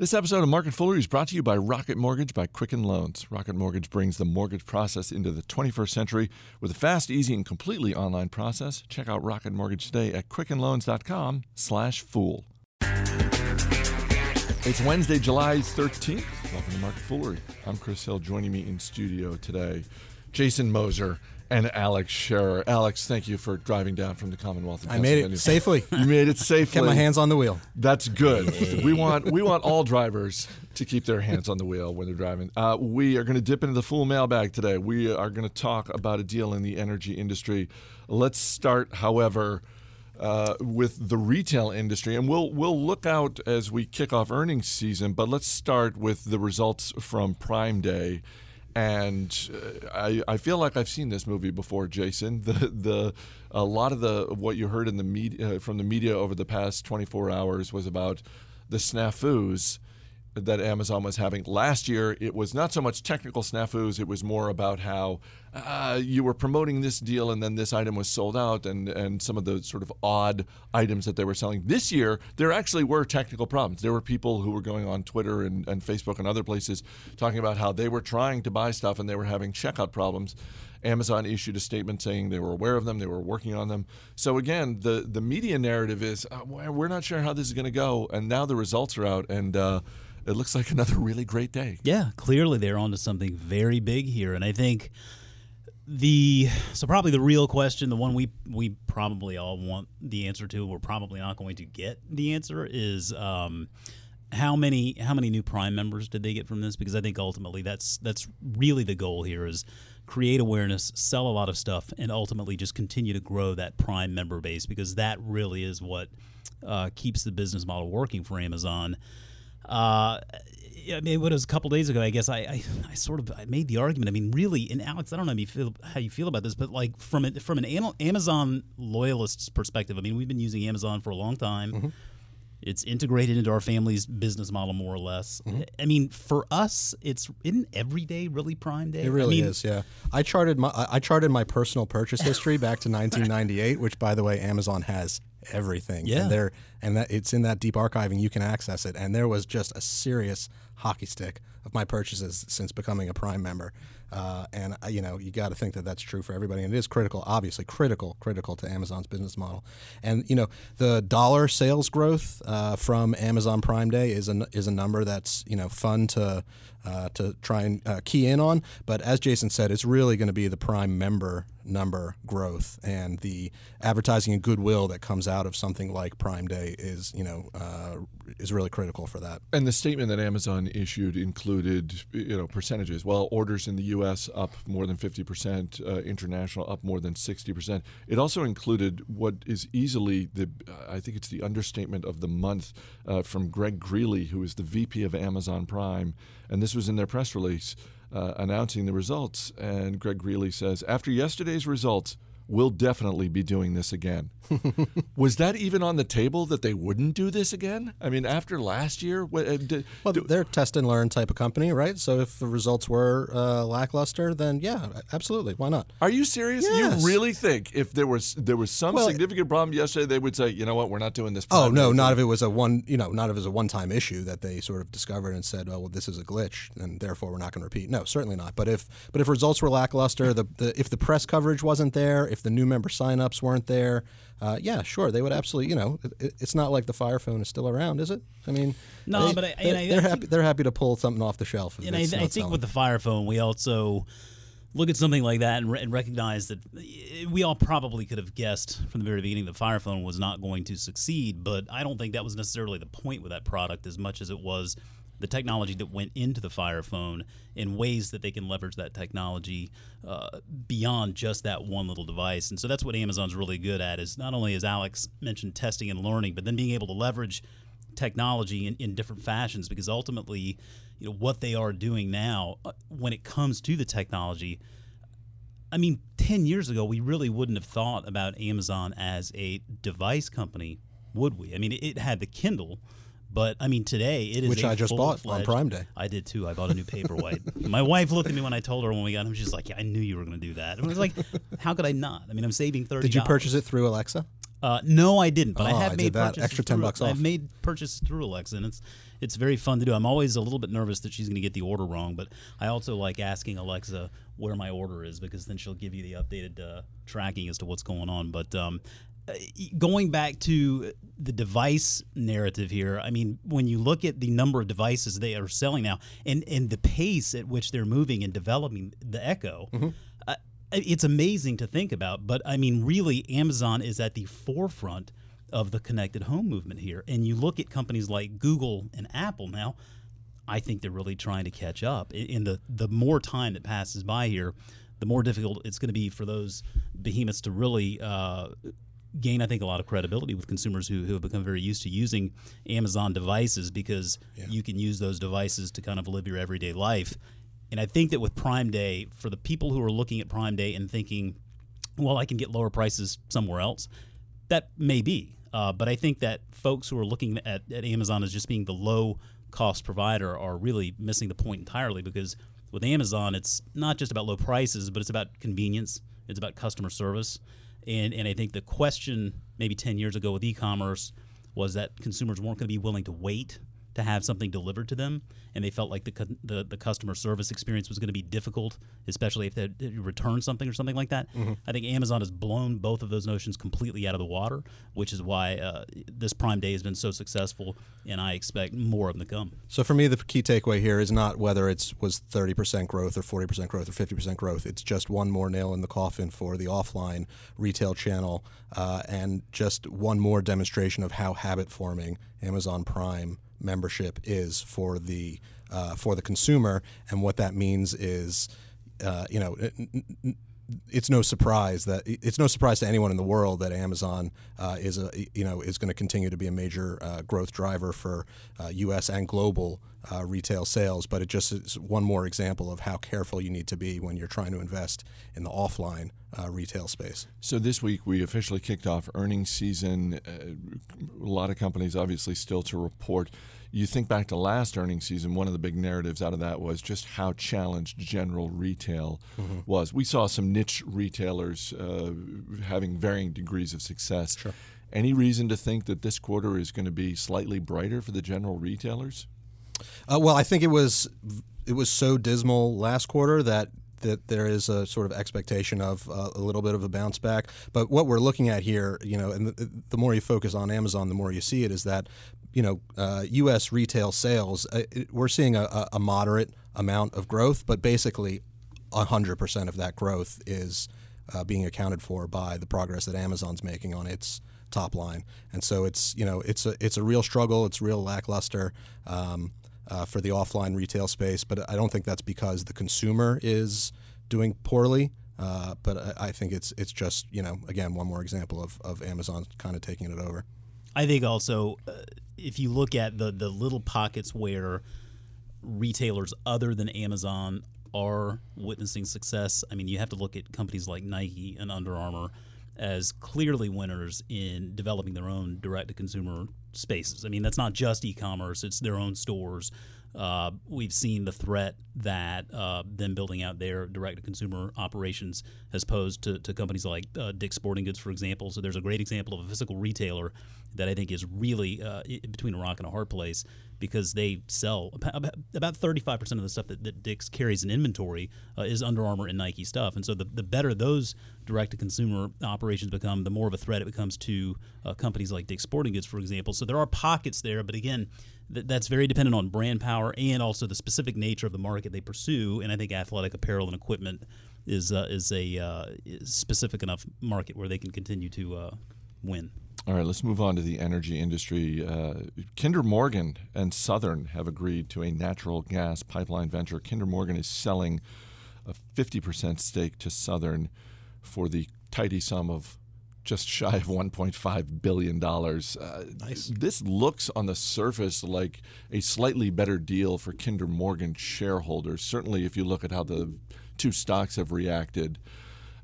This episode of Market Foolery is brought to you by Rocket Mortgage by Quicken Loans. Rocket Mortgage brings the mortgage process into the 21st century with a fast, easy, and completely online process. Check out Rocket Mortgage today at quickenloans.com/fool. It's Wednesday, July 13th. Welcome to Market Foolery. I'm Chris Hill. Joining me in studio today, Jason Moser and Alex Scherer. Alex, thank you for driving down from the Commonwealth. Of I made it safely. You made it safely. Get my hands on the wheel. That's good. we want we want all drivers to keep their hands on the wheel when they're driving. Uh, we are going to dip into the full mailbag today. We are going to talk about a deal in the energy industry. Let's start, however. Uh, with the retail industry, and we'll we'll look out as we kick off earnings season. But let's start with the results from Prime Day and uh, I, I feel like I've seen this movie before, Jason. The the a lot of the what you heard in the media from the media over the past 24 hours was about the snafus that Amazon was having last year. It was not so much technical snafus; it was more about how uh, you were promoting this deal and then this item was sold out, and and some of the sort of odd items that they were selling. This year, there actually were technical problems. There were people who were going on Twitter and, and Facebook and other places talking about how they were trying to buy stuff and they were having checkout problems. Amazon issued a statement saying they were aware of them, they were working on them. So again, the the media narrative is uh, we're not sure how this is going to go, and now the results are out, and uh, it looks like another really great day. Yeah, clearly they're onto something very big here, and I think the so probably the real question, the one we we probably all want the answer to, we're probably not going to get the answer is. Um, how many how many new prime members did they get from this because i think ultimately that's that's really the goal here is create awareness sell a lot of stuff and ultimately just continue to grow that prime member base because that really is what uh, keeps the business model working for amazon uh, I mean, what was a couple days ago? I guess I, I, I, sort of I made the argument. I mean, really, and Alex, I don't know how you feel how you feel about this, but like from it from an Amazon loyalist's perspective, I mean, we've been using Amazon for a long time. Mm-hmm. It's integrated into our family's business model more or less. Mm-hmm. I mean, for us, it's in every day really Prime Day. It really I mean, is. Yeah, I charted my I charted my personal purchase history back to 1998, which, by the way, Amazon has everything. Yeah. And there and that it's in that deep archiving you can access it and there was just a serious hockey stick of my purchases since becoming a prime member. Uh, and uh, you know you got to think that that's true for everybody and it is critical obviously critical critical to amazon's business model and you know the dollar sales growth uh, from amazon prime day is a, is a number that's you know fun to uh, to try and uh, key in on but as jason said it's really going to be the prime member number growth and the advertising and goodwill that comes out of something like prime day is you know uh, is really critical for that and the statement that amazon issued included you know percentages well orders in the U.S. up more than 50%, uh, international up more than 60%. It also included what is easily the, uh, I think it's the understatement of the month uh, from Greg Greeley, who is the VP of Amazon Prime, and this was in their press release uh, announcing the results. And Greg Greeley says, after yesterday's results, we'll definitely be doing this again. was that even on the table that they wouldn't do this again? I mean, after last year, what, uh, did, well, do, they're a test and learn type of company, right? So if the results were uh, lackluster, then yeah, absolutely, why not? Are you serious? Yes. You really think if there was there was some well, significant problem yesterday, they would say, you know what, we're not doing this. Oh no, not if it was a one, you know, not if it was a one time issue that they sort of discovered and said, oh well, this is a glitch, and therefore we're not going to repeat. No, certainly not. But if but if results were lackluster, the, the if the press coverage wasn't there, if the new member signups weren't there uh, yeah, sure, they would absolutely. You know, it, it's not like the Fire Phone is still around, is it? I mean, no, they, but I, they, are happy. They're happy to pull something off the shelf. And I, I think selling. with the Fire Phone, we also look at something like that and, re- and, recognize that we all probably could have guessed from the very beginning that Fire Phone was not going to succeed. But I don't think that was necessarily the point with that product as much as it was the technology that went into the Fire Phone in ways that they can leverage that technology uh, beyond just that one little device. And so that's what Amazon's really good at is not only as Alex mentioned testing and learning, but then being able to leverage technology in, in different fashions because ultimately, you know, what they are doing now uh, when it comes to the technology. I mean, 10 years ago, we really wouldn't have thought about Amazon as a device company, would we? I mean, it had the Kindle, but I mean, today it is which I just bought on Prime Day. I did too. I bought a new paperwhite. My wife looked at me when I told her when we got him. She's like, "Yeah, I knew you were going to do that." And I was like, "How could I not?" I mean, I'm saving thirty. Did you purchase it through Alexa? Uh, no, I didn't, but I Oh, have I made that. Extra 10 through- bucks off. I've made purchases through Alexa, and it's it's very fun to do. I'm always a little bit nervous that she's going to get the order wrong, but I also like asking Alexa where my order is because then she'll give you the updated uh, tracking as to what's going on. But um, going back to the device narrative here, I mean, when you look at the number of devices they are selling now, and and the pace at which they're moving and developing the Echo. Uh, it's amazing to think about, but I mean, really, Amazon is at the forefront of the connected home movement here. And you look at companies like Google and Apple now, I think they're really trying to catch up. In the the more time that passes by here, the more difficult it's going to be for those behemoths to really uh, gain, I think, a lot of credibility with consumers who, who have become very used to using Amazon devices because you can use those devices to kind of live your everyday life. And I think that with Prime Day, for the people who are looking at Prime Day and thinking, well, I can get lower prices somewhere else, that may be. Uh, but I think that folks who are looking at, at Amazon as just being the low cost provider are really missing the point entirely because with Amazon, it's not just about low prices, but it's about convenience, it's about customer service. And, and I think the question maybe 10 years ago with e commerce was that consumers weren't going to be willing to wait to have something delivered to them, and they felt like the the, the customer service experience was going to be difficult, especially if they return something or something like that. I think Amazon has blown both of those notions completely out of the water, which is why uh, this Prime Day has been so successful, and I expect more of them to come. So for me, the key takeaway here is not whether it was 30% growth or 40% growth or 50% growth. It's just one more nail in the coffin for the offline retail channel, uh, and just one more demonstration of how habit forming Amazon Prime membership is for the uh, for the consumer, and what that means is, uh, you know. It's no surprise that it's no surprise to anyone in the world that Amazon uh, is a you know is going to continue to be a major uh, growth driver for uh, U.S. and global uh, retail sales. But it just is one more example of how careful you need to be when you're trying to invest in the offline uh, retail space. So this week we officially kicked off earnings season. Uh, a lot of companies obviously still to report. You think back to last earnings season, one of the big narratives out of that was just how challenged general retail was. We saw some niche retailers uh, having varying degrees of success. Sure. Any reason to think that this quarter is going to be slightly brighter for the general retailers? Uh, well, I think it was it was so dismal last quarter that that there is a sort of expectation of uh, a little bit of a bounce back. But what we're looking at here, you know, and the, the more you focus on Amazon, the more you see it is that, you know, uh, U.S. retail sales, uh, it, we're seeing a, a- moderate amount of growth, but basically, hundred percent of that growth is uh, being accounted for by the progress that Amazon's making on its top line. And so it's you know it's a it's a real struggle. It's real lackluster. Um, uh, for the offline retail space, but I don't think that's because the consumer is doing poorly. Uh, but I, I think it's it's just you know again one more example of, of Amazon kind of taking it over. I think also, uh, if you look at the the little pockets where retailers other than Amazon are witnessing success, I mean, you have to look at companies like Nike and Under Armour as clearly winners in developing their own direct to consumer spaces. I mean, that's not just e commerce, it's their own stores. Uh, we've seen the threat that uh, them building out their direct to consumer operations has posed to, to companies like uh, Dick's Sporting Goods, for example. So there's a great example of a physical retailer that I think is really uh, between a rock and a hard place because they sell about- about 35% of the stuff that, that Dick's carries in inventory uh, is Under Armour and Nike stuff. And so the, the better those direct to consumer operations become, the more of a threat it becomes to uh, companies like Dick's Sporting Goods, for example. So there are pockets there, but again, th- that's very dependent on brand power and also the specific nature of the market they pursue. And I think athletic apparel and equipment is uh, is a uh, specific enough market where they can continue to uh, win. All right, let's move on to the energy industry. Uh, Kinder Morgan and Southern have agreed to a natural gas pipeline venture. Kinder Morgan is selling a 50% stake to Southern for the tidy sum of just shy of 1.5 billion dollars. Uh, Nice. This looks on the surface like a slightly better deal for Kinder Morgan shareholders. Certainly, if you look at how the two stocks have reacted.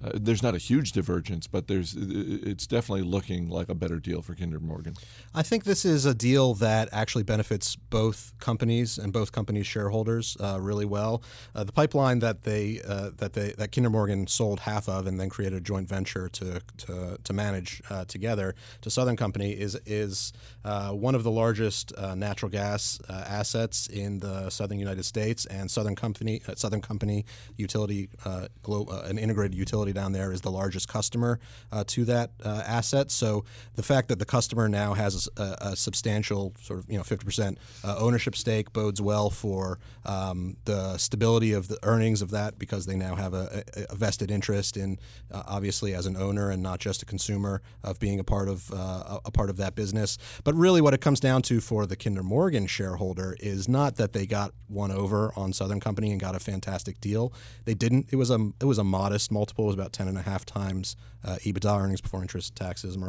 Uh, there's not a huge divergence, but there's it's definitely looking like a better deal for Kinder Morgan. I think this is a deal that actually benefits both companies and both companies' shareholders uh, really well. Uh, the pipeline that they uh, that they that Kinder Morgan sold half of and then created a joint venture to to, to manage uh, together to Southern Company is is uh, one of the largest natural gas assets in the southern United States, and Southern Company Southern Company utility glo- an integrated utility down there is the largest customer uh, to that uh, asset. So the fact that the customer now has a, a substantial sort of you know 50% uh, ownership stake bodes well for um, the stability of the earnings of that because they now have a, a vested interest in uh, obviously as an owner and not just a consumer of being a part of uh, a part of that business. But really, what it comes down to for the Kinder Morgan shareholder is not that they got one over on Southern Company and got a fantastic deal. They didn't. It was a it was a modest multiple. It was about ten and a half times uh, EBITDA earnings before interest, taxes, uh,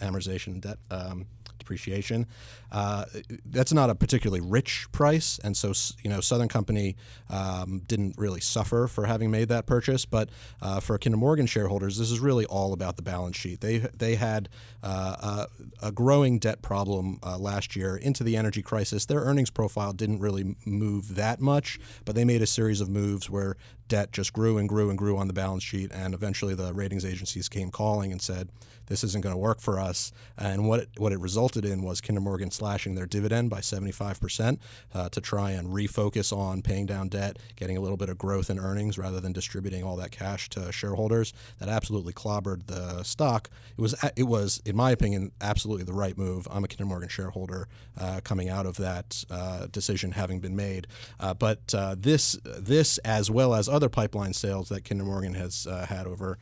amortization, debt. Um, depreciation. Uh, that's not a particularly rich price, and so you know Southern Company um, didn't really suffer for having made that purchase. But uh, for Kinder Morgan shareholders, this is really all about the balance sheet. They they had uh, a, a, growing debt problem uh, last year into the energy crisis. Their earnings profile didn't really move that much, but they made a series of moves where debt just grew and grew and grew on the balance sheet, and eventually the ratings agencies came calling and said this isn't going to work for us. And what it, what it resulted in was Kinder Morgan slashing their dividend by 75% uh, to try and refocus on paying down debt, getting a little bit of growth in earnings rather than distributing all that cash to shareholders. That absolutely clobbered the stock. It was, it was in my opinion, absolutely the right move. I'm a Kinder Morgan shareholder uh, coming out of that uh, decision having been made. Uh, but uh, this, this, as well as other pipeline sales that Kinder Morgan has uh, had over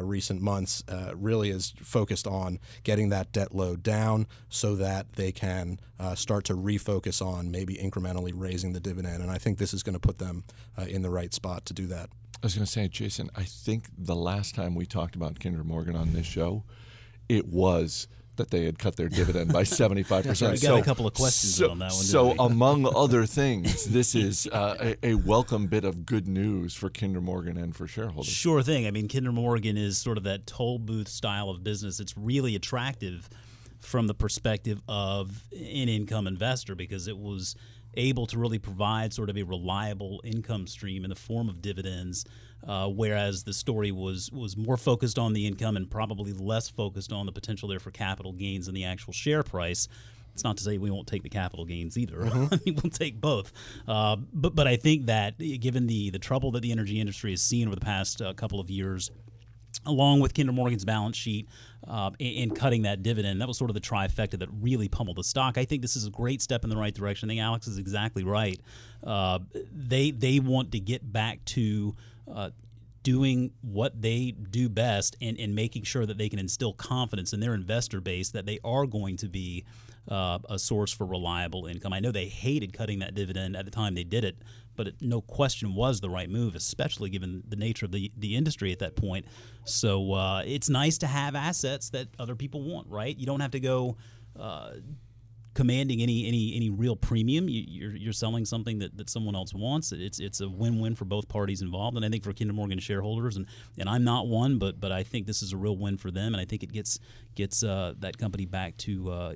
recent months, really is focused on getting that debt load down so that they can uh, start to refocus on maybe incrementally raising the dividend. And I think this is going to put them uh, in the right spot to do that. I was going to say, Jason, I think the last time we talked about Kinder Morgan on this show, it was that they had cut their dividend by 75%. we got so, a couple of questions so, on that one. So, among other things, this is uh, a, a, welcome bit of good news for Kinder Morgan and for shareholders. Sure thing. I mean, Kinder Morgan is sort of that toll booth style of business. It's really attractive from the perspective of an income investor because it was able to really provide sort of a reliable income stream in the form of dividends uh, whereas the story was was more focused on the income and probably less focused on the potential there for capital gains in the actual share price. It's not to say we won't take the capital gains either. Mm-hmm. I mean, we'll take both. Uh, but but I think that given the the trouble that the energy industry has seen over the past uh, couple of years, along with Kinder Morgan's balance sheet uh, in, cutting that dividend. That was sort of the trifecta that really pummeled the stock. I think this is a great step in the right direction. I think Alex is exactly right. Uh, they they want to get back to uh, doing what they do best and, and making sure that they can instill confidence in their investor base that they are going to be uh, a source for reliable income. I know they hated cutting that dividend at the time they did it, but it no question was the right move, especially given the nature of the, the industry at that point. So uh, it's nice to have assets that other people want, right? You don't have to go. Uh, commanding any any any real premium. You, are you're, you're selling something that, that someone else wants. It's it's a win win for both parties involved, and I think for Kinder Morgan shareholders, and, and I'm not one, but but I think this is a real win for them, and I think it gets gets uh, that company back to uh,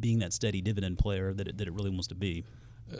being that steady dividend player that it, that it really wants to be.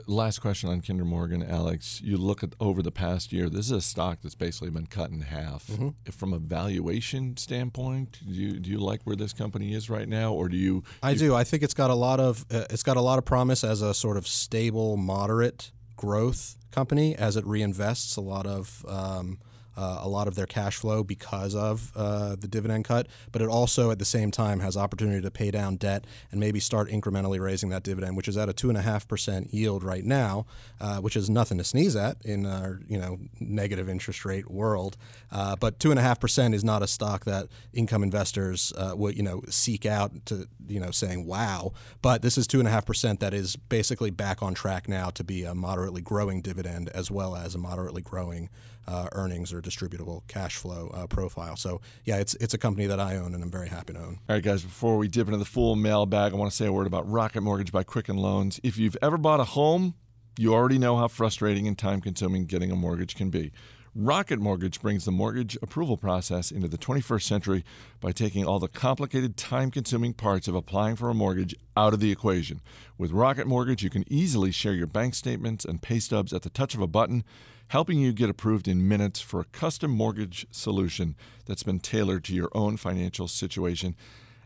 Last question on Kinder Morgan, Alex. You look at over the past year. This is a stock that's basically been cut in half. Mm-hmm. From a valuation standpoint, do you, do you like where this company is right now, or do you? I do. I think it's got a lot of uh, it's got a lot of promise as a sort of stable, moderate growth company as it reinvests a lot of. Um, uh, a lot of their cash flow because of uh, the dividend cut, but it also at the same time has opportunity to pay down debt and maybe start incrementally raising that dividend, which is at a two and a half percent yield right now, uh, which is nothing to sneeze at in our you know negative interest rate world. Uh, but two and a half percent is not a stock that income investors uh, would you know seek out to you know saying wow. But this is two and a half percent that is basically back on track now to be a moderately growing dividend as well as a moderately growing uh, earnings or distributable cash flow uh, profile. So yeah, it's it's a company that I own and I'm very happy to own. All right, guys. Before we dip into the full mailbag, I want to say a word about Rocket Mortgage by Quicken Loans. If you've ever bought a home, you already know how frustrating and time consuming getting a mortgage can be. Rocket Mortgage brings the mortgage approval process into the 21st century by taking all the complicated, time consuming parts of applying for a mortgage out of the equation. With Rocket Mortgage, you can easily share your bank statements and pay stubs at the touch of a button, helping you get approved in minutes for a custom mortgage solution that's been tailored to your own financial situation.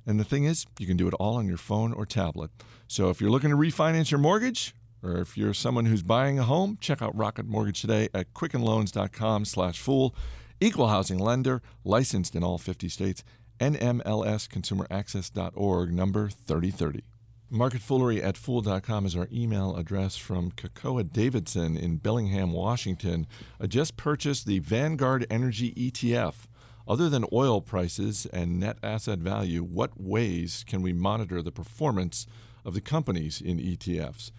And the thing is, you can do it all on your phone or tablet. So if you're looking to refinance your mortgage, or if you're someone who's buying a home, check out Rocket Mortgage today at quickenloans.com slash fool. Equal housing lender, licensed in all 50 states, NMLSconsumeraccess.org, number 3030. Market Foolery at Fool.com is our email address from Kakoa Davidson in Bellingham, Washington. I just purchased the Vanguard Energy ETF. Other than oil prices and net asset value, what ways can we monitor the performance of the companies in ETFs?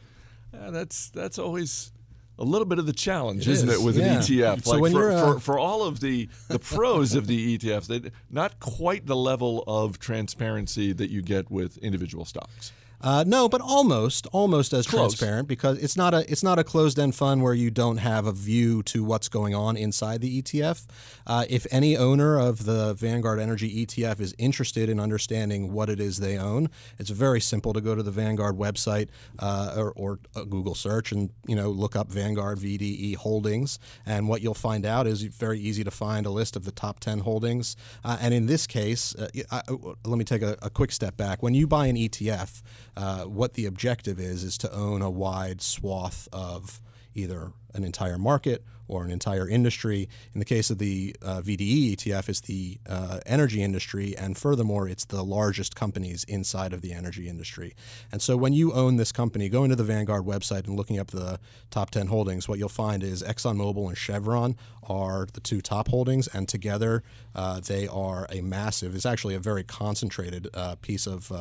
Uh, that's that's always a little bit of the challenge, It isn't is, it, with yeah. an ETF? So like for, uh, for, for all of the, the pros of the ETFs, they, not quite the level of transparency that you get with individual stocks. Uh, no, but almost, almost as Close. transparent because it's not a it's not a closed end fund where you don't have a view to what's going on inside the ETF. Uh, if any owner of the Vanguard Energy ETF is interested in understanding what it is they own, it's very simple to go to the Vanguard website uh, or, or a Google search and you know look up Vanguard VDE holdings, and what you'll find out is very easy to find a list of the top ten holdings. Uh, and in this case, uh, I, I- let me take a, a quick step back. When you buy an ETF, uh, what the objective is is to own a wide swath of either an entire market or an entire industry. In the case of the uh, VDE ETF, it's the uh, energy industry, and furthermore, it's the largest companies inside of the energy industry. And so, when you own this company, going to the Vanguard website and looking up the top 10 holdings, what you'll find is ExxonMobil and Chevron are the two top holdings, and together uh, they are a massive. It's actually a very concentrated uh, piece of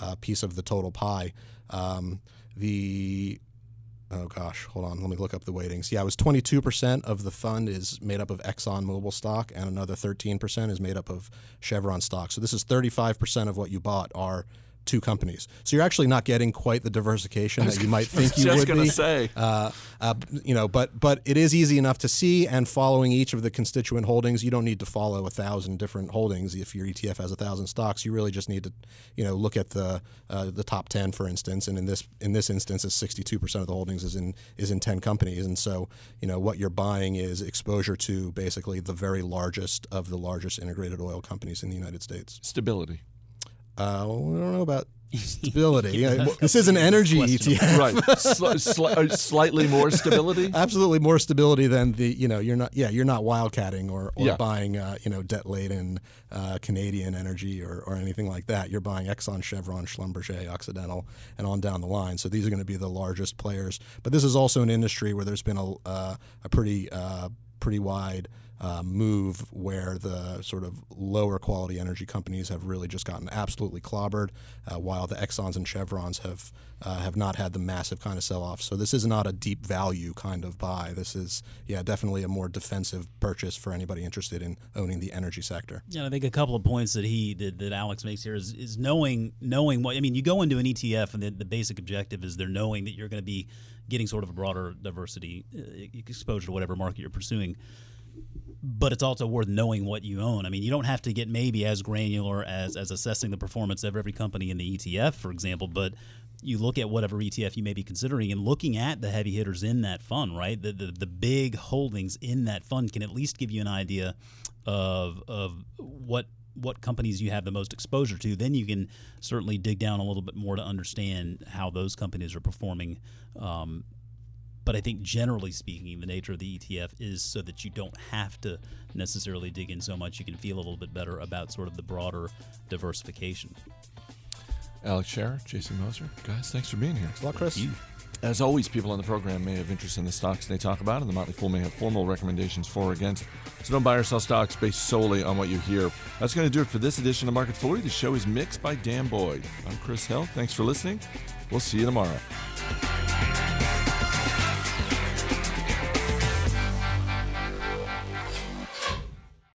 uh, piece of the total pie. Um, the oh gosh, hold on, let me look up the weightings. Yeah, it was 22% of the fund is made up of Exxon Mobil stock, and another 13% is made up of Chevron stock. So this is 35% of what you bought are two companies. So you're actually not getting quite the diversification that you might think you just would gonna be. say. Uh, uh, you know, but but it is easy enough to see. And following each of the constituent holdings, you don't need to follow a thousand different holdings. If your ETF has a thousand stocks, you really just need to, you know, look at the uh, the top ten, for instance. And in this in this instance, is 62 percent of the holdings is in is in 10 companies. And so, you know, what you're buying is exposure to basically the very largest of the largest integrated oil companies in the United States. Stability. Uh, well, I don't know about stability. This is an energy ETF. Right. Sli- sli- uh, slightly more stability. absolutely more stability than the you know you're not yeah you're not wildcatting or, or Yeah. buying uh, you know debt laden uh, Canadian energy or, or anything like that. You're buying Exxon, Chevron, Schlumberger, Occidental, and on down the line. So these are going to be the largest players. But this is also an industry where there's been a uh, a pretty uh, pretty wide. Uh, move where the sort of lower quality energy companies have really just gotten absolutely clobbered, uh, while the Exxon's and Chevrons have uh, have not had the massive kind of sell off. So this is not a deep value kind of buy. This is yeah definitely a more defensive purchase for anybody interested in owning the energy sector. Yeah, I think a couple of points that he that, that Alex makes here is, is knowing knowing what I mean. You go into an ETF, and the, the basic objective is they're knowing that you're going to be getting sort of a broader diversity uh, exposure to whatever market you're pursuing. But it's also worth knowing what you own. I mean, you don't have to get maybe as granular as as assessing the performance of every company in the ETF, for example. But you look at whatever ETF you may be considering and looking at the heavy hitters in that fund, right? The, the, the big holdings in that fund can at least give you an idea of, of what what companies you have the most exposure to. Then you can certainly dig down a little bit more to understand how those companies are performing. Um, but I think generally speaking, the nature of the ETF is so that you don't have to necessarily dig in so much. You can feel a little bit better about sort of the broader diversification. Alex Scherer, Jason Moser. Guys, thanks for being here. Good luck, Chris. As always, people on the program may have interest in the stocks they talk about, and the Motley Fool may have formal recommendations for or against. So don't buy or sell stocks based solely on what you hear. That's going to do it for this edition of Market Foolery. The show is mixed by Dan Boyd. I'm Chris Hill. Thanks for listening. We'll see you tomorrow.